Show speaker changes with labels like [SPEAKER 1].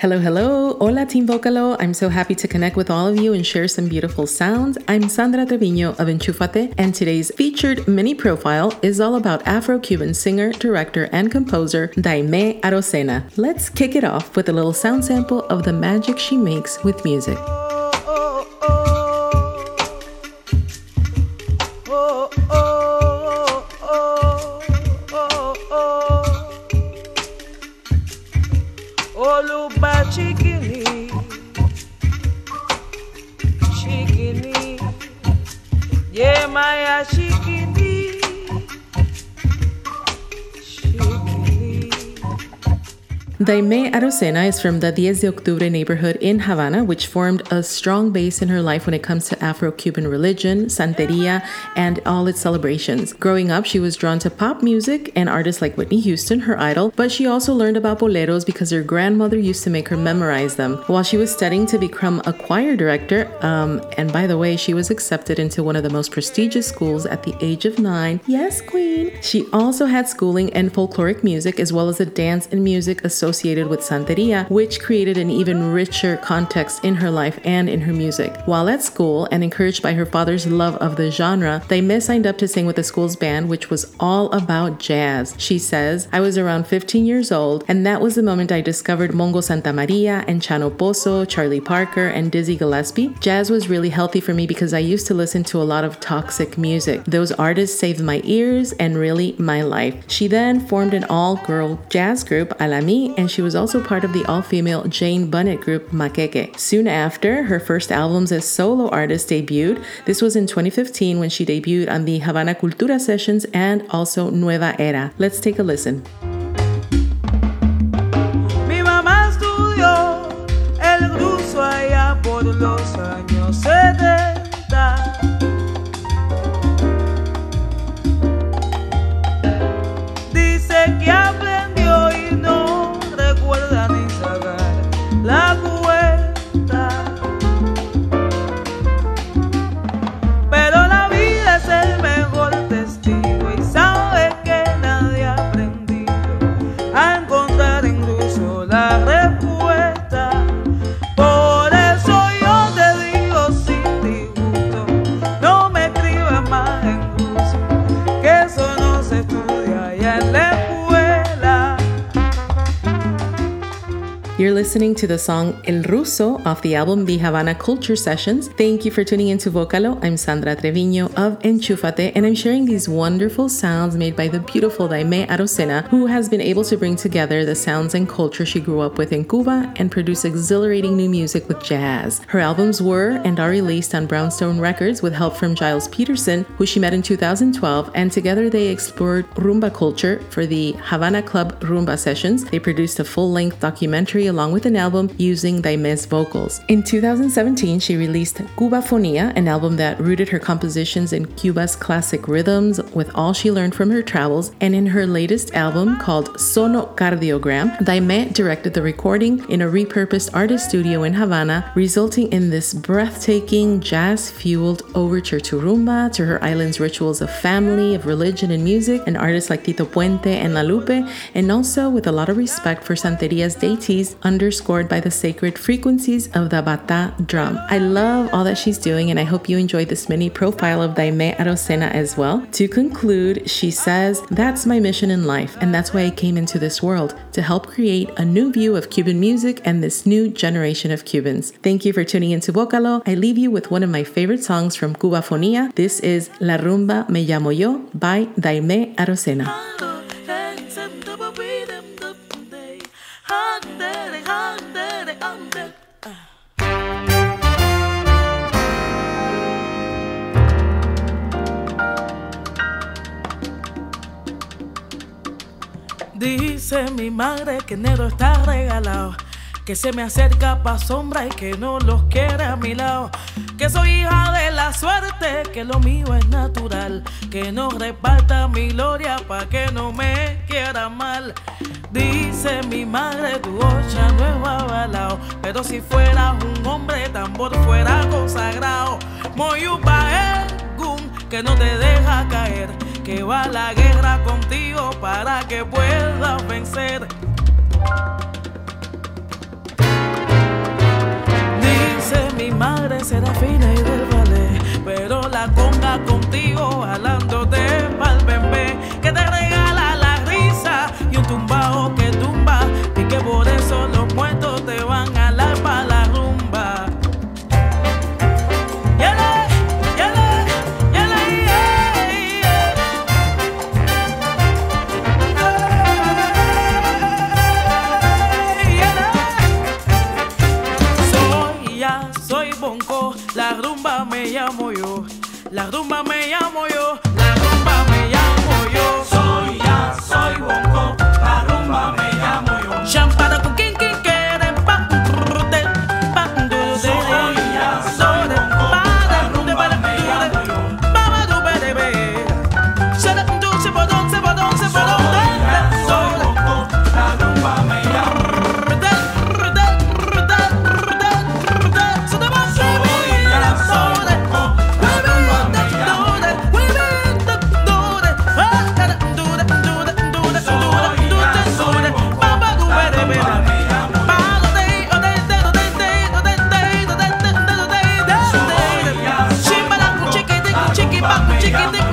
[SPEAKER 1] Hello, hello. Hola, Team Vocalo. I'm so happy to connect with all of you and share some beautiful sounds. I'm Sandra Trevino of Enchufate, and today's featured mini profile is all about Afro Cuban singer, director, and composer Daymé Arocena. Let's kick it off with a little sound sample of the magic she makes with music. Oluba Chikini, Chikini, Yemaya Chikini. Daymé Arocena is from the Diez de Octubre neighborhood in Havana, which formed a strong base in her life when it comes to Afro Cuban religion, Santeria, and all its celebrations. Growing up, she was drawn to pop music and artists like Whitney Houston, her idol, but she also learned about boleros because her grandmother used to make her memorize them. While she was studying to become a choir director, um, and by the way, she was accepted into one of the most prestigious schools at the age of nine. Yes, Queen! She also had schooling in folkloric music as well as a dance and music associated associated with Santeria, which created an even richer context in her life and in her music. While at school and encouraged by her father's love of the genre, Daymé signed up to sing with the school's band, which was all about jazz. She says, I was around 15 years old, and that was the moment I discovered Mongo Santamaria and Chano Pozo, Charlie Parker, and Dizzy Gillespie. Jazz was really healthy for me because I used to listen to a lot of toxic music. Those artists saved my ears and really my life. She then formed an all girl jazz group, Alami, and she was also part of the all female Jane Bunnett group Maqueque. Soon after, her first albums as solo artist debuted. This was in 2015 when she debuted on the Havana Cultura Sessions and also Nueva Era. Let's take a listen.
[SPEAKER 2] Mi mamá estudió el ruso allá por los años
[SPEAKER 1] listening to the song El Ruso off the album The Havana Cultura Sessions. Thank you for tuning into Vocalo. I'm Sandra Trevino of Enchufate, and I'm sharing these wonderful sounds made by the beautiful Daymé Arocena, who has been able to bring together the sounds and culture she grew up with in Cuba and produce exhilarating new music with jazz. Her albums were and are released on Brownswood Records with help from Gilles Peterson, who she met in 2012, and together they explored rumba culture for the Havana Club Rumba Sessions. They produced a full length documentary along with an album using Daymé's vocals. In 2017, she released Cubafonia, an album that rooted her compositions in Cuba's classic rhythms with all she learned from her travels. And in her latest album called Sono Cardiogram, Daymé directed the recording in a repurposed artist studio in Havana, resulting in this breathtaking, jazz fueled overture to rumba, to her island's rituals of family, of religion, and music, and artists like Tito Puente and La Lupe, and also with a lot of respect for Santeria's deities, underscored by the sacred frequencies of the bata drum. I love all that she's doing, and I hope you enjoyed this mini profile of Daymé Arocena as well. To conclude, she says, That's my mission in life, and that's why I came into this world to help create a new view of Cuban music and this new generation of Cubans. Thank you for tuning into Vocalo. I leave you with one of my favorite songs from Cubafonia. This is La Rumba Me Llamo Yo by Daymé Arocena.
[SPEAKER 2] Dice mi madre que enero está regalado, que se me acerca pa' sombra y que no los quiere a mi lado. Que soy hija de la suerte, que lo mío es natural, que no reparta mi gloria pa' que no me quiera mal. Dice mi madre, tu ocha no es avalado, pero si fueras un hombre, tambor fuera consagrado. Moyupa Egun, que no te deja caer, que va a la guerra contigo para que puedas vencer. Madre será fina y del ballet, pero la conga contigo jalándote pa'l bebé que te regala la risa y un tumbao que ya, Chicken